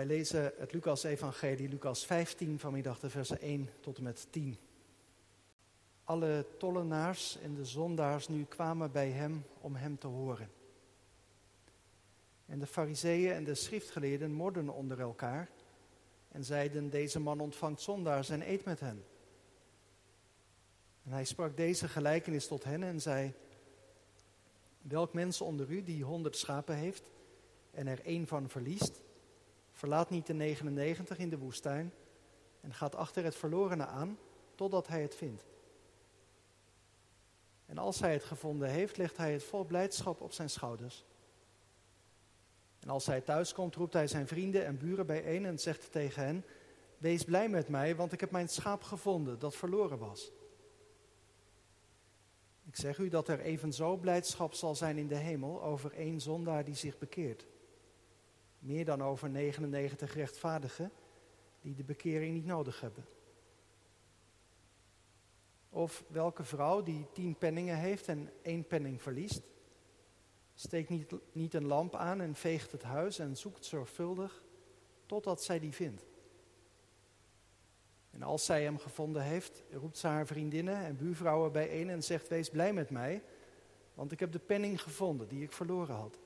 Wij lezen het Lucas-evangelie, Lucas 15, vanmiddag de versen 1 tot en met 10. Alle tollenaars en de zondaars nu kwamen bij hem om hem te horen. En de fariseeën en de schriftgeleerden morden onder elkaar en zeiden, deze man ontvangt zondaars en eet met hen. En hij sprak deze gelijkenis tot hen en zei, welk mens onder u die honderd schapen heeft en er één van verliest, verlaat niet de 99 in de woestijn en gaat achter het verlorene aan totdat hij het vindt. En als hij het gevonden heeft, legt hij het vol blijdschap op zijn schouders. En als hij thuis komt, roept hij zijn vrienden en buren bijeen en zegt tegen hen: Wees blij met mij, want ik heb mijn schaap gevonden dat verloren was. Ik zeg u dat er evenzo blijdschap zal zijn in de hemel over één zondaar die zich bekeert. Meer dan over 99 rechtvaardigen die de bekering niet nodig hebben. Of welke vrouw die tien penningen heeft en één penning verliest, steekt niet, niet een lamp aan en veegt het huis en zoekt zorgvuldig totdat zij die vindt. En als zij hem gevonden heeft, roept ze haar vriendinnen en buurvrouwen bijeen en zegt: Wees blij met mij, want ik heb de penning gevonden die ik verloren had.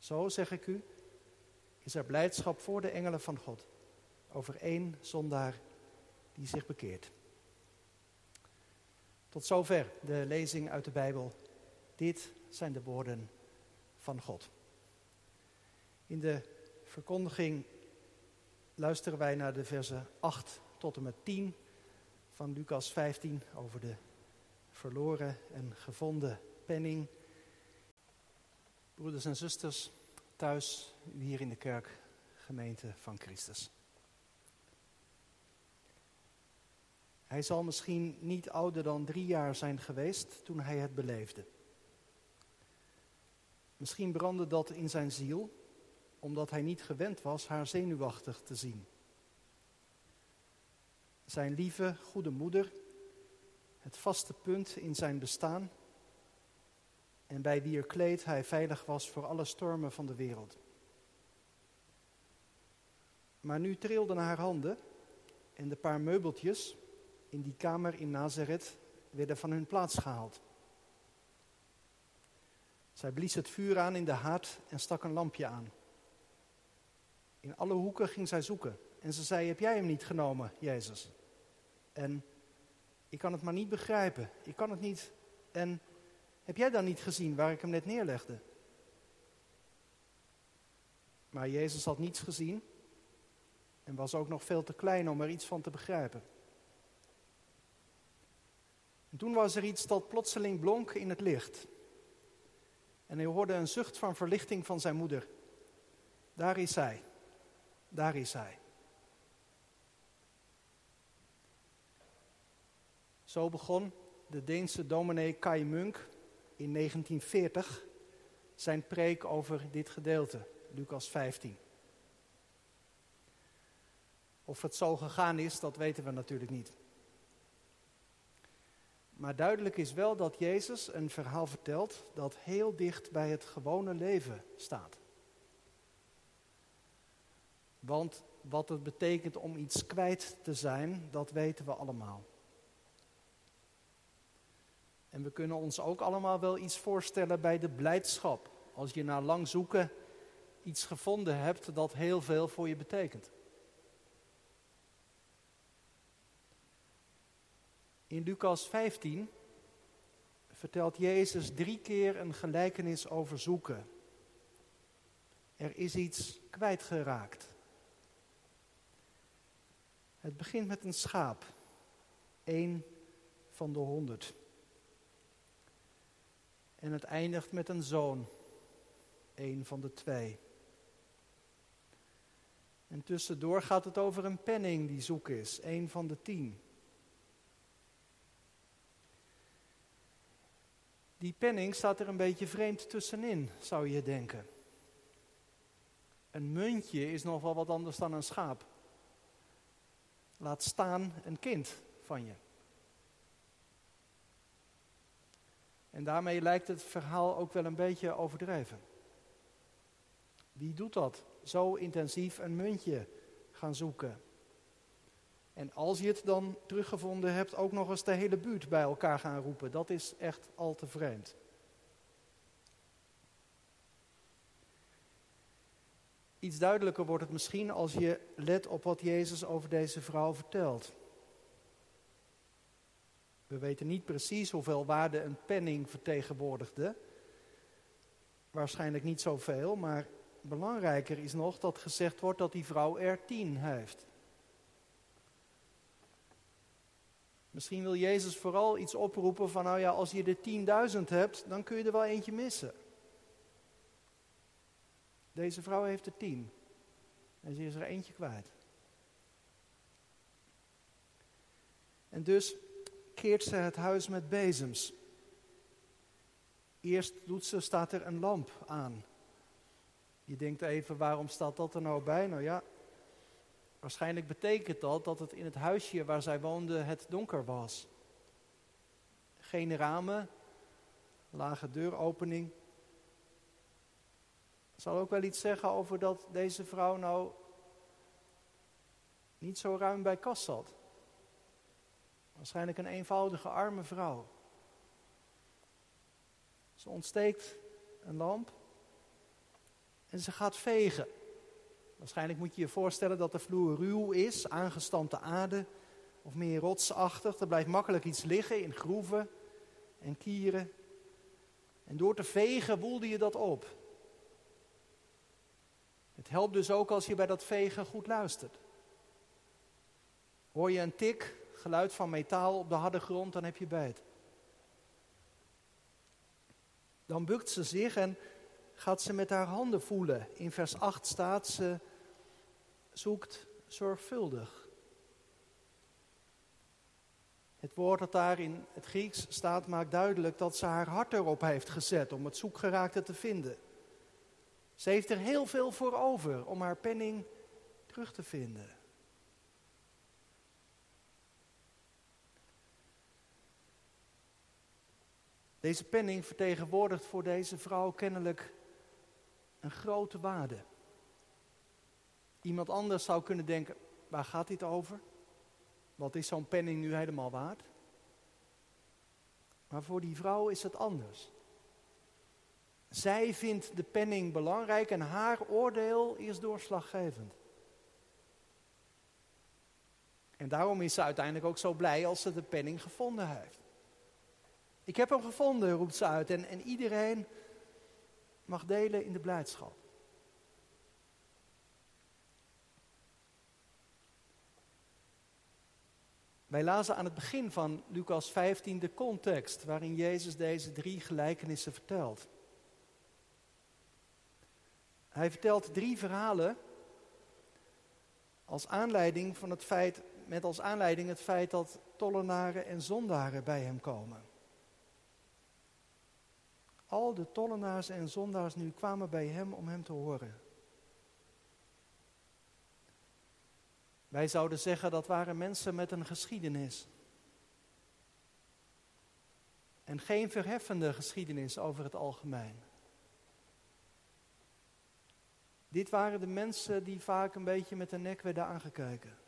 Zo zeg ik u, is er blijdschap voor de engelen van God over één zondaar die zich bekeert. Tot zover de lezing uit de Bijbel. Dit zijn de woorden van God. In de verkondiging luisteren wij naar de versen 8 tot en met 10 van Lucas 15 over de verloren en gevonden penning. Broeders en zusters, thuis, hier in de kerk, gemeente van Christus. Hij zal misschien niet ouder dan drie jaar zijn geweest toen hij het beleefde. Misschien brandde dat in zijn ziel, omdat hij niet gewend was haar zenuwachtig te zien. Zijn lieve, goede moeder, het vaste punt in zijn bestaan en bij wier kleed hij veilig was voor alle stormen van de wereld. Maar nu trilden haar handen en de paar meubeltjes in die kamer in Nazareth werden van hun plaats gehaald. Zij blies het vuur aan in de haard en stak een lampje aan. In alle hoeken ging zij zoeken en ze zei: Heb jij hem niet genomen, Jezus? En ik kan het maar niet begrijpen. Ik kan het niet. En heb jij dan niet gezien waar ik hem net neerlegde? Maar Jezus had niets gezien en was ook nog veel te klein om er iets van te begrijpen. En toen was er iets dat plotseling blonk in het licht. En hij hoorde een zucht van verlichting van zijn moeder. Daar is zij. Daar is zij. Zo begon de Deense dominee Kai Munk in 1940 zijn preek over dit gedeelte, Lucas 15. Of het zo gegaan is, dat weten we natuurlijk niet. Maar duidelijk is wel dat Jezus een verhaal vertelt dat heel dicht bij het gewone leven staat. Want wat het betekent om iets kwijt te zijn, dat weten we allemaal. En we kunnen ons ook allemaal wel iets voorstellen bij de blijdschap. Als je na lang zoeken iets gevonden hebt dat heel veel voor je betekent. In Lucas 15 vertelt Jezus drie keer een gelijkenis over zoeken. Er is iets kwijtgeraakt. Het begint met een schaap, één van de honderd. En het eindigt met een zoon, één van de twee. En tussendoor gaat het over een penning die zoek is, één van de tien. Die penning staat er een beetje vreemd tussenin, zou je denken. Een muntje is nog wel wat anders dan een schaap. Laat staan een kind van je. En daarmee lijkt het verhaal ook wel een beetje overdreven. Wie doet dat zo intensief een muntje gaan zoeken. En als je het dan teruggevonden hebt, ook nog eens de hele buurt bij elkaar gaan roepen. Dat is echt al te vreemd. Iets duidelijker wordt het misschien als je let op wat Jezus over deze vrouw vertelt. We weten niet precies hoeveel waarde een penning vertegenwoordigde. Waarschijnlijk niet zoveel, maar belangrijker is nog dat gezegd wordt dat die vrouw er tien heeft. Misschien wil Jezus vooral iets oproepen van, nou ja, als je er tienduizend hebt, dan kun je er wel eentje missen. Deze vrouw heeft er tien. En ze is er eentje kwijt. En dus keert ze het huis met bezems. Eerst doet ze, staat er een lamp aan. Je denkt even, waarom staat dat er nou bij? Nou ja, waarschijnlijk betekent dat dat het in het huisje waar zij woonde het donker was. Geen ramen, lage deuropening. Zal ook wel iets zeggen over dat deze vrouw nou niet zo ruim bij kas zat. Waarschijnlijk een eenvoudige arme vrouw. Ze ontsteekt een lamp en ze gaat vegen. Waarschijnlijk moet je je voorstellen dat de vloer ruw is, aangestampte aarde of meer rotsachtig. Er blijft makkelijk iets liggen in groeven en kieren. En door te vegen woelde je dat op. Het helpt dus ook als je bij dat vegen goed luistert. Hoor je een tik, geluid van metaal op de harde grond, dan heb je beet. Dan bukt ze zich en gaat ze met haar handen voelen. In vers 8 staat ze zoekt zorgvuldig. Het woord dat daar in het Grieks staat maakt duidelijk dat ze haar hart erop heeft gezet om het zoekgeraakte te vinden. Ze heeft er heel veel voor over om haar penning terug te vinden. Deze penning vertegenwoordigt voor deze vrouw kennelijk een grote waarde. Iemand anders zou kunnen denken, waar gaat dit over? Wat is zo'n penning nu helemaal waard? Maar voor die vrouw is het anders. Zij vindt de penning belangrijk en haar oordeel is doorslaggevend. En daarom is ze uiteindelijk ook zo blij als ze de penning gevonden heeft. Ik heb hem gevonden, roept ze uit. En, en iedereen mag delen in de blijdschap. Wij lazen aan het begin van Lucas 15 de context waarin Jezus deze drie gelijkenissen vertelt. Hij vertelt drie verhalen als aanleiding van het feit, met als aanleiding het feit dat tollenaren en zondaren bij hem komen. Al de tollenaars en zondaars nu kwamen bij hem om hem te horen. Wij zouden zeggen dat waren mensen met een geschiedenis. En geen verheffende geschiedenis over het algemeen. Dit waren de mensen die vaak een beetje met de nek werden aangekeken.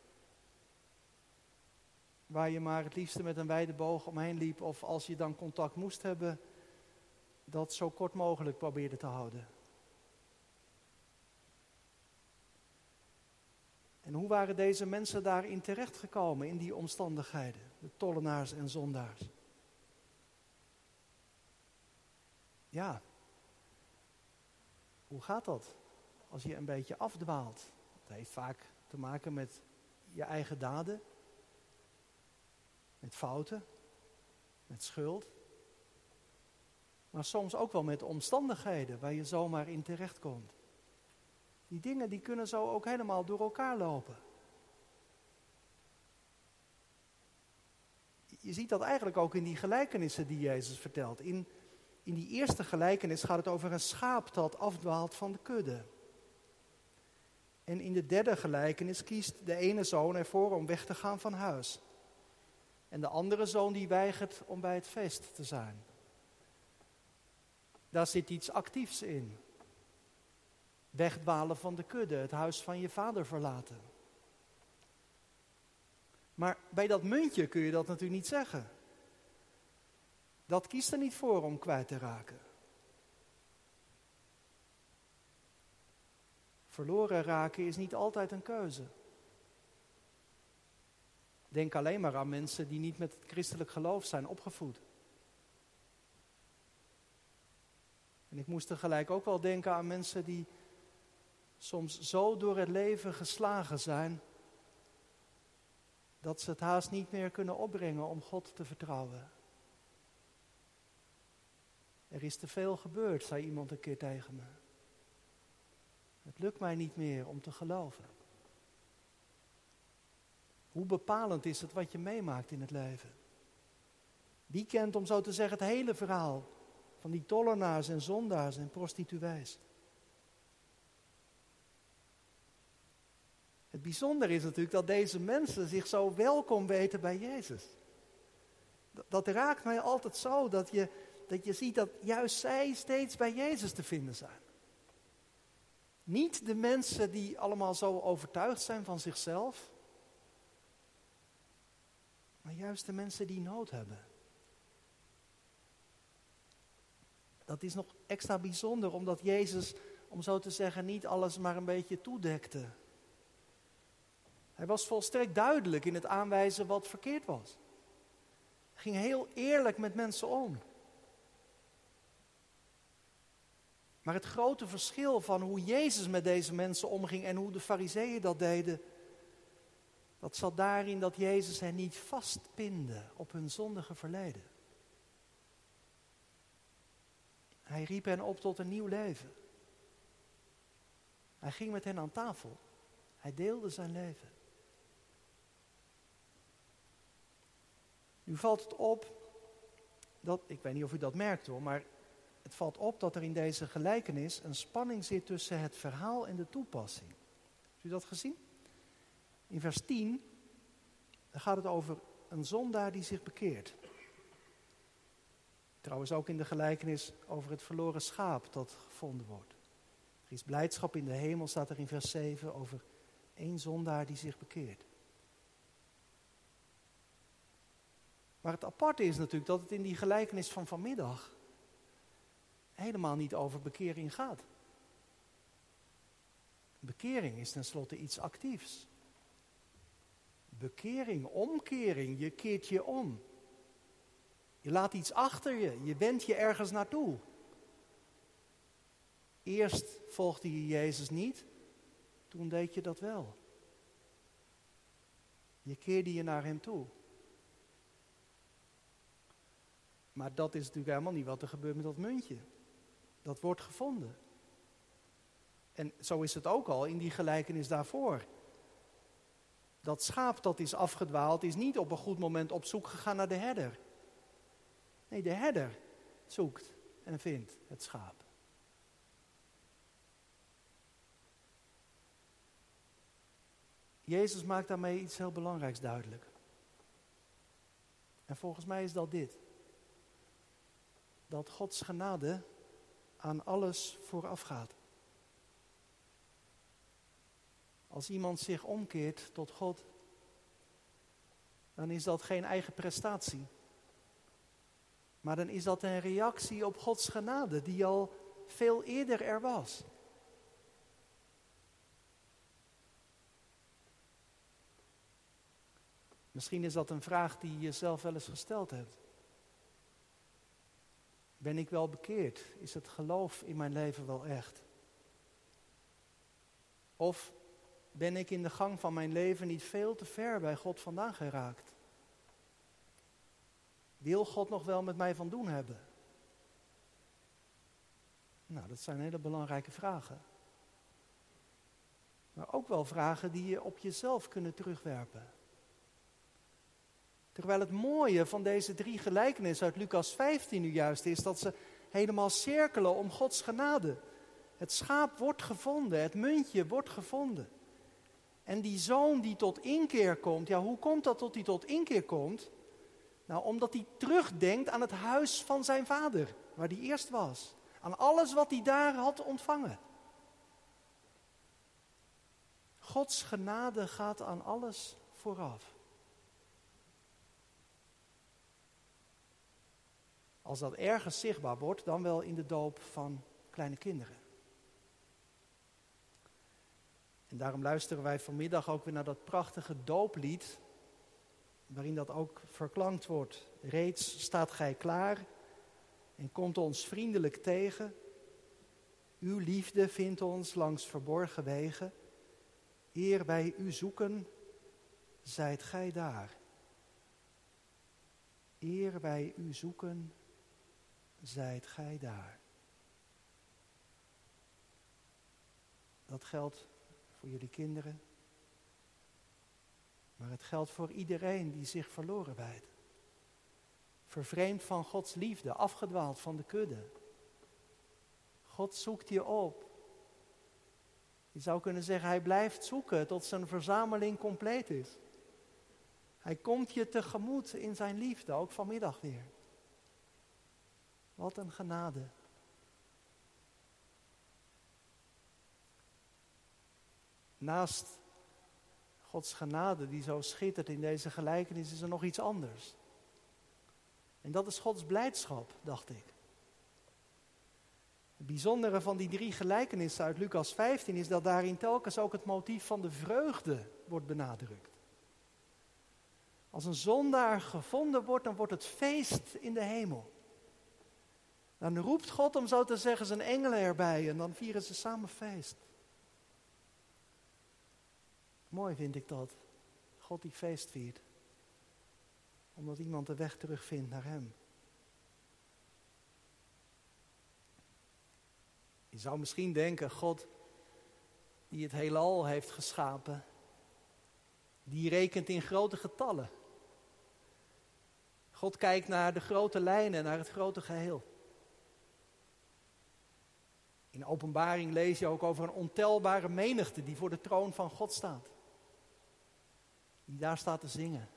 Waar je maar het liefste met een wijde boog omheen liep of als je dan contact moest hebben, dat zo kort mogelijk probeerde te houden. En hoe waren deze mensen daarin terechtgekomen, in die omstandigheden, de tollenaars en zondaars? Ja, hoe gaat dat als je een beetje afdwaalt? Dat heeft vaak te maken met je eigen daden, met fouten, met schuld. Maar soms ook wel met omstandigheden waar je zomaar in terechtkomt. Die dingen die kunnen zo ook helemaal door elkaar lopen. Je ziet dat eigenlijk ook in die gelijkenissen die Jezus vertelt. In, in die eerste gelijkenis gaat het over een schaap dat afdwaalt van de kudde. En in de derde gelijkenis kiest de ene zoon ervoor om weg te gaan van huis. En de andere zoon die weigert om bij het feest te zijn. Daar zit iets actiefs in. Wegdwalen van de kudde, het huis van je vader verlaten. Maar bij dat muntje kun je dat natuurlijk niet zeggen. Dat kiest er niet voor om kwijt te raken. Verloren raken is niet altijd een keuze. Denk alleen maar aan mensen die niet met het christelijk geloof zijn opgevoed. En ik moest tegelijk ook wel denken aan mensen die soms zo door het leven geslagen zijn dat ze het haast niet meer kunnen opbrengen om God te vertrouwen. Er is te veel gebeurd, zei iemand een keer tegen me. Het lukt mij niet meer om te geloven. Hoe bepalend is het wat je meemaakt in het leven? Wie kent, om zo te zeggen, het hele verhaal van die tollenaars en zondaars en prostituees? Het bijzondere is natuurlijk dat deze mensen zich zo welkom weten bij Jezus. Dat, dat raakt mij altijd zo, dat je, dat je ziet dat juist zij steeds bij Jezus te vinden zijn. Niet de mensen die allemaal zo overtuigd zijn van zichzelf, maar juist de mensen die nood hebben. Dat is nog extra bijzonder, omdat Jezus, om zo te zeggen, niet alles maar een beetje toedekte. Hij was volstrekt duidelijk in het aanwijzen wat verkeerd was. Hij ging heel eerlijk met mensen om. Maar het grote verschil van hoe Jezus met deze mensen omging en hoe de fariseeën dat deden, dat zat daarin dat Jezus hen niet vastpinde op hun zondige verleden. Hij riep hen op tot een nieuw leven. Hij ging met hen aan tafel. Hij deelde zijn leven. Nu valt het op dat, ik weet niet of u dat merkt hoor, maar het valt op dat er in deze gelijkenis een spanning zit tussen het verhaal en de toepassing. Heeft u dat gezien? In vers 10 gaat het over een zondaar die zich bekeert. Trouwens ook in de gelijkenis over het verloren schaap dat gevonden wordt. Er is blijdschap in de hemel, staat er in vers 7, over één zondaar die zich bekeert. Maar het aparte is natuurlijk dat het in die gelijkenis van vanmiddag helemaal niet over bekering gaat. Bekering is tenslotte iets actiefs. Bekering, omkering, je keert je om. Je laat iets achter je, je wendt je ergens naartoe. Eerst volgde je Jezus niet, toen deed je dat wel. Je keerde je naar Hem toe. Maar dat is natuurlijk helemaal niet wat er gebeurt met dat muntje. Dat wordt gevonden. En zo is het ook al in die gelijkenis daarvoor. Dat schaap dat is afgedwaald, is niet op een goed moment op zoek gegaan naar de herder. Nee, de herder zoekt en vindt het schaap. Jezus maakt daarmee iets heel belangrijks duidelijk. En volgens mij is dat dit. Dat Gods genade aan alles voorafgaat. Als iemand zich omkeert tot God, dan is dat geen eigen prestatie. Maar dan is dat een reactie op Gods genade, die al veel eerder er was. Misschien is dat een vraag die je zelf wel eens gesteld hebt. Ben ik wel bekeerd? Is het geloof in mijn leven wel echt? Of ben ik in de gang van mijn leven niet veel te ver bij God vandaan geraakt? Wil God nog wel met mij van doen hebben? Nou, dat zijn hele belangrijke vragen. Maar ook wel vragen die je op jezelf kunnen terugwerpen. Terwijl het mooie van deze drie gelijkenissen uit Lucas 15 nu juist is dat ze helemaal cirkelen om Gods genade. Het schaap wordt gevonden, het muntje wordt gevonden. En die zoon die tot inkeer komt, ja hoe komt dat tot hij tot inkeer komt? Nou, omdat hij terugdenkt aan het huis van zijn vader, waar hij eerst was. Aan alles wat hij daar had ontvangen. Gods genade gaat aan alles vooraf. Als dat ergens zichtbaar wordt, dan wel in de doop van kleine kinderen. En daarom luisteren wij vanmiddag ook weer naar dat prachtige dooplied, waarin dat ook verklankt wordt. Reeds staat gij klaar en komt ons vriendelijk tegen. Uw liefde vindt ons langs verborgen wegen. Eer wij u zoeken, zijt gij daar. Eer wij u zoeken, zijt gij daar. Dat geldt voor jullie kinderen. Maar het geldt voor iedereen die zich verloren wijdt. Vervreemd van Gods liefde, afgedwaald van de kudde. God zoekt je op. Je zou kunnen zeggen, hij blijft zoeken tot zijn verzameling compleet is. Hij komt je tegemoet in zijn liefde, ook vanmiddag weer. Wat een genade. Naast Gods genade die zo schittert in deze gelijkenis is er nog iets anders. En dat is Gods blijdschap, dacht ik. Het bijzondere van die drie gelijkenissen uit Lucas 15 is dat daarin telkens ook het motief van de vreugde wordt benadrukt. Als een zondaar gevonden wordt, dan wordt het feest in de hemel. Dan roept God, om zo te zeggen, zijn engelen erbij en dan vieren ze samen feest. Mooi vind ik dat. God die feest viert. Omdat iemand de weg terugvindt naar Hem. Je zou misschien denken, God die het heelal heeft geschapen, die rekent in grote getallen. God kijkt naar de grote lijnen, naar het grote geheel. In openbaring lees je ook over een ontelbare menigte die voor de troon van God staat. Die daar staat te zingen.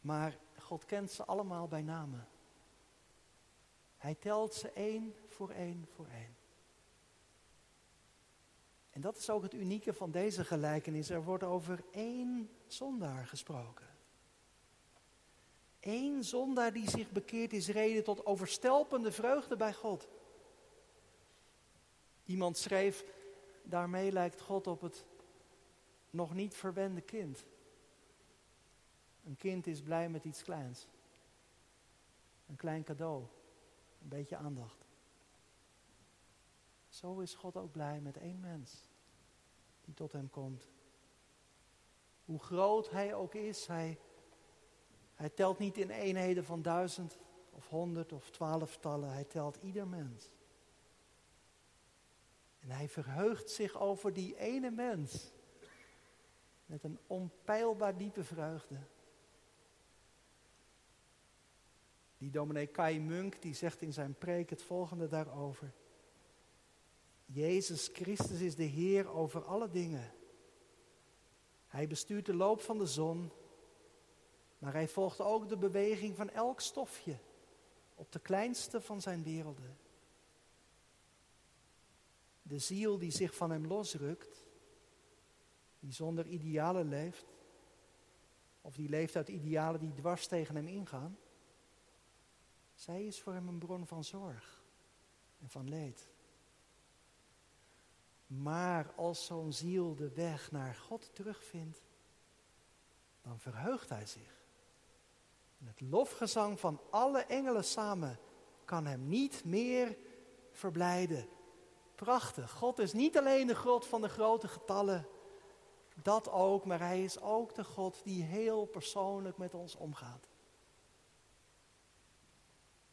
Maar God kent ze allemaal bij namen. Hij telt ze één voor één voor één. En dat is ook het unieke van deze gelijkenis. Er wordt over één zondaar gesproken. Eén zondaar die zich bekeert is reden tot overstelpende vreugde bij God. Iemand schreef, daarmee lijkt God op het nog niet verwende kind. Een kind is blij met iets kleins. Een klein cadeau. Een beetje aandacht. Zo is God ook blij met één mens die tot hem komt. Hoe groot hij ook is, hij, hij telt niet in eenheden van duizend of honderd of twaalftallen. Hij telt ieder mens. En hij verheugt zich over die ene mens. Met een onpeilbaar diepe vreugde. Die dominee Kai Munk die zegt in zijn preek het volgende daarover. Jezus Christus is de Heer over alle dingen. Hij bestuurt de loop van de zon, maar hij volgt ook de beweging van elk stofje op de kleinste van zijn werelden. De ziel die zich van hem losrukt, die zonder idealen leeft, of die leeft uit idealen die dwars tegen hem ingaan, zij is voor hem een bron van zorg en van leed. Maar als zo'n ziel de weg naar God terugvindt, dan verheugt hij zich. En het lofgezang van alle engelen samen kan hem niet meer verblijden. Prachtig. God is niet alleen de God van de grote getallen. Dat ook, maar hij is ook de God die heel persoonlijk met ons omgaat.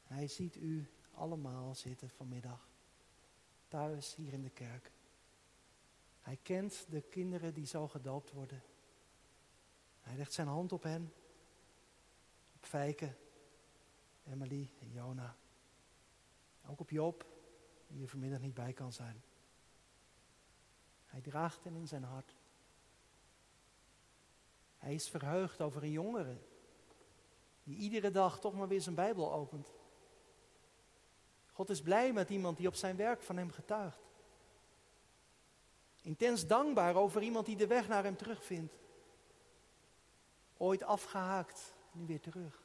Hij ziet u allemaal zitten vanmiddag. Thuis hier in de kerk. Hij kent de kinderen die zo gedoopt worden. Hij legt zijn hand op hen. Op Fijke, Emily en Jona. Ook op Job, die er vanmiddag niet bij kan zijn. Hij draagt hen in zijn hart. Hij is verheugd over een jongere die iedere dag toch maar weer zijn Bijbel opent. God is blij met iemand die op zijn werk van hem getuigt. Intens dankbaar over iemand die de weg naar hem terugvindt. Ooit afgehaakt, nu weer terug.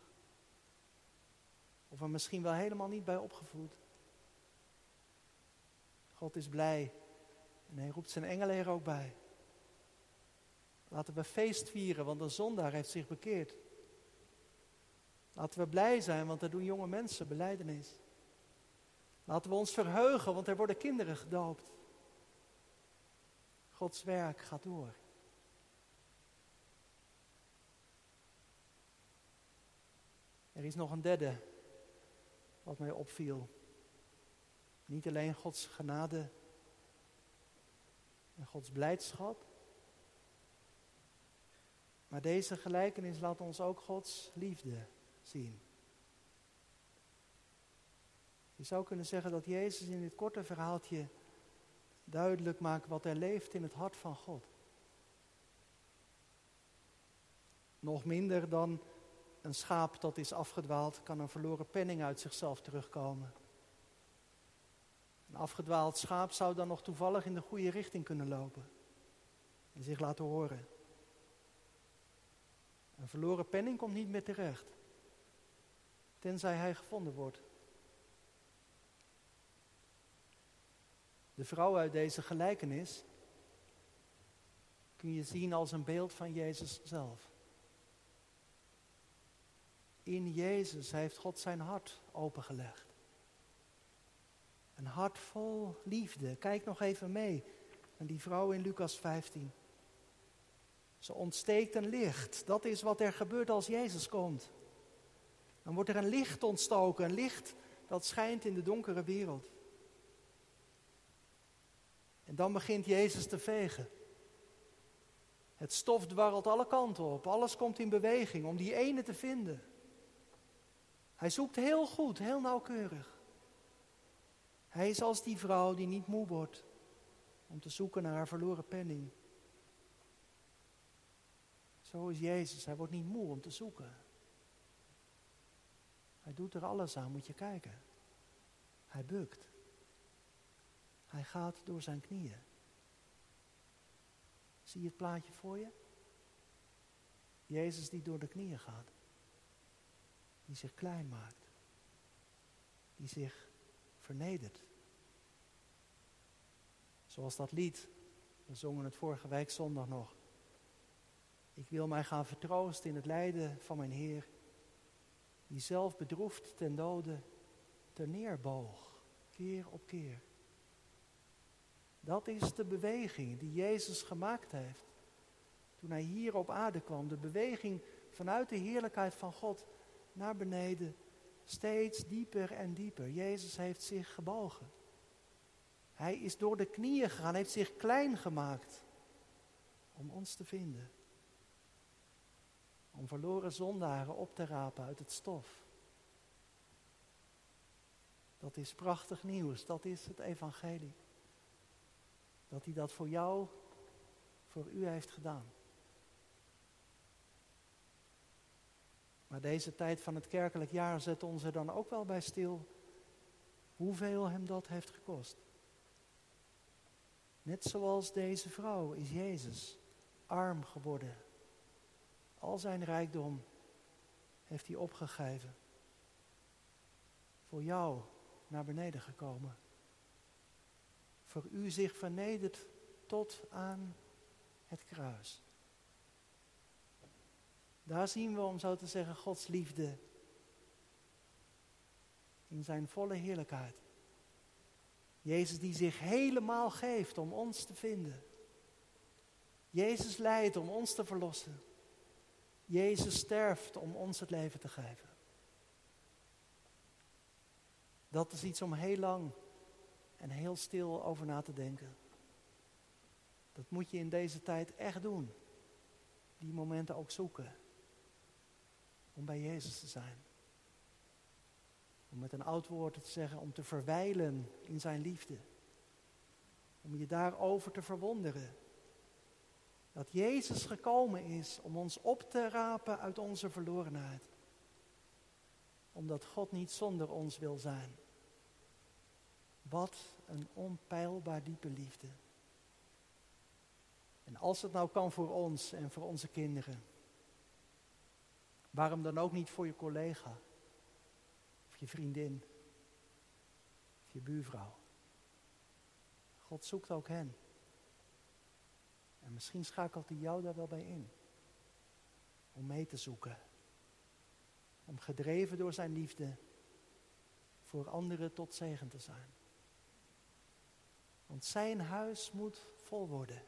Of er misschien wel helemaal niet bij opgevoed. God is blij en hij roept zijn engelen er ook bij. Laten we feest vieren, want een zondaar heeft zich bekeerd. Laten we blij zijn, want er doen jonge mensen beleidenis. Laten we ons verheugen, want er worden kinderen gedoopt. Gods werk gaat door. Er is nog een derde wat mij opviel. Niet alleen Gods genade en Gods blijdschap, maar deze gelijkenis laat ons ook Gods liefde zien. Je zou kunnen zeggen dat Jezus in dit korte verhaaltje duidelijk maakt wat er leeft in het hart van God. Nog minder dan een schaap dat is afgedwaald, kan een verloren penning uit zichzelf terugkomen. Een afgedwaald schaap zou dan nog toevallig in de goede richting kunnen lopen en zich laten horen. Een verloren penning komt niet meer terecht, tenzij hij gevonden wordt. De vrouw uit deze gelijkenis kun je zien als een beeld van Jezus zelf. In Jezus heeft God zijn hart opengelegd. Een hart vol liefde. Kijk nog even mee naar die vrouw in Lucas 15. Ze ontsteekt een licht. Dat is wat er gebeurt als Jezus komt. Dan wordt er een licht ontstoken, een licht dat schijnt in de donkere wereld. En dan begint Jezus te vegen. Het stof dwarrelt alle kanten op, alles komt in beweging om die ene te vinden. Hij zoekt heel goed, heel nauwkeurig. Hij is als die vrouw die niet moe wordt om te zoeken naar haar verloren penning. Zo is Jezus, hij wordt niet moe om te zoeken. Hij doet er alles aan, moet je kijken. Hij bukt. Hij gaat door zijn knieën. Zie je het plaatje voor je? Jezus die door de knieën gaat. Die zich klein maakt. Die zich vernedert. Zoals dat lied, we zongen het vorige week zondag nog. Ik wil mij gaan vertroosten in het lijden van mijn Heer, die zelf bedroefd ten dode ter neerboog, keer op keer. Dat is de beweging die Jezus gemaakt heeft toen hij hier op aarde kwam. De beweging vanuit de heerlijkheid van God naar beneden, steeds dieper en dieper. Jezus heeft zich gebogen. Hij is door de knieën gegaan, heeft zich klein gemaakt om ons te vinden. Om verloren zondaren op te rapen uit het stof. Dat is prachtig nieuws, dat is het evangelie. Dat hij dat voor jou, voor u heeft gedaan. Maar deze tijd van het kerkelijk jaar zet ons er dan ook wel bij stil hoeveel hem dat heeft gekost. Net zoals deze vrouw is Jezus arm geworden. Al zijn rijkdom heeft hij opgegeven. Voor jou naar beneden gekomen. Voor u zich vernederd tot aan het kruis. Daar zien we, om zo te zeggen, Gods liefde in zijn volle heerlijkheid. Jezus die zich helemaal geeft om ons te vinden. Jezus lijdt om ons te verlossen. Jezus sterft om ons het leven te geven. Dat is iets om heel lang en heel stil over na te denken. Dat moet je in deze tijd echt doen. Die momenten ook zoeken. Om bij Jezus te zijn. Om met een oud woord te zeggen, om te verwijlen in zijn liefde. Om je daarover te verwonderen. Dat Jezus gekomen is om ons op te rapen uit onze verlorenheid. Omdat God niet zonder ons wil zijn. Wat een onpeilbaar diepe liefde. En als het nou kan voor ons en voor onze kinderen, waarom dan ook niet voor je collega of je vriendin of je buurvrouw? God zoekt ook hen. En misschien schakelt hij jou daar wel bij in. Om mee te zoeken. Om gedreven door zijn liefde voor anderen tot zegen te zijn. Want zijn huis moet vol worden.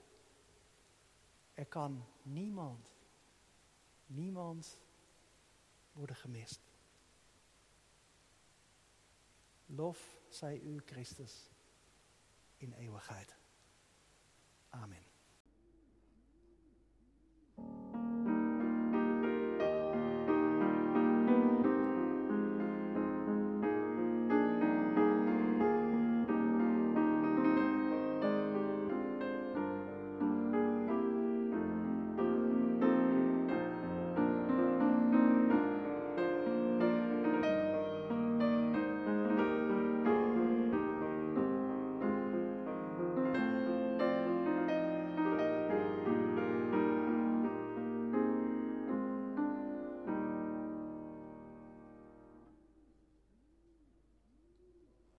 Er kan niemand, niemand worden gemist. Lof zij u, Christus, in eeuwigheid. Amen.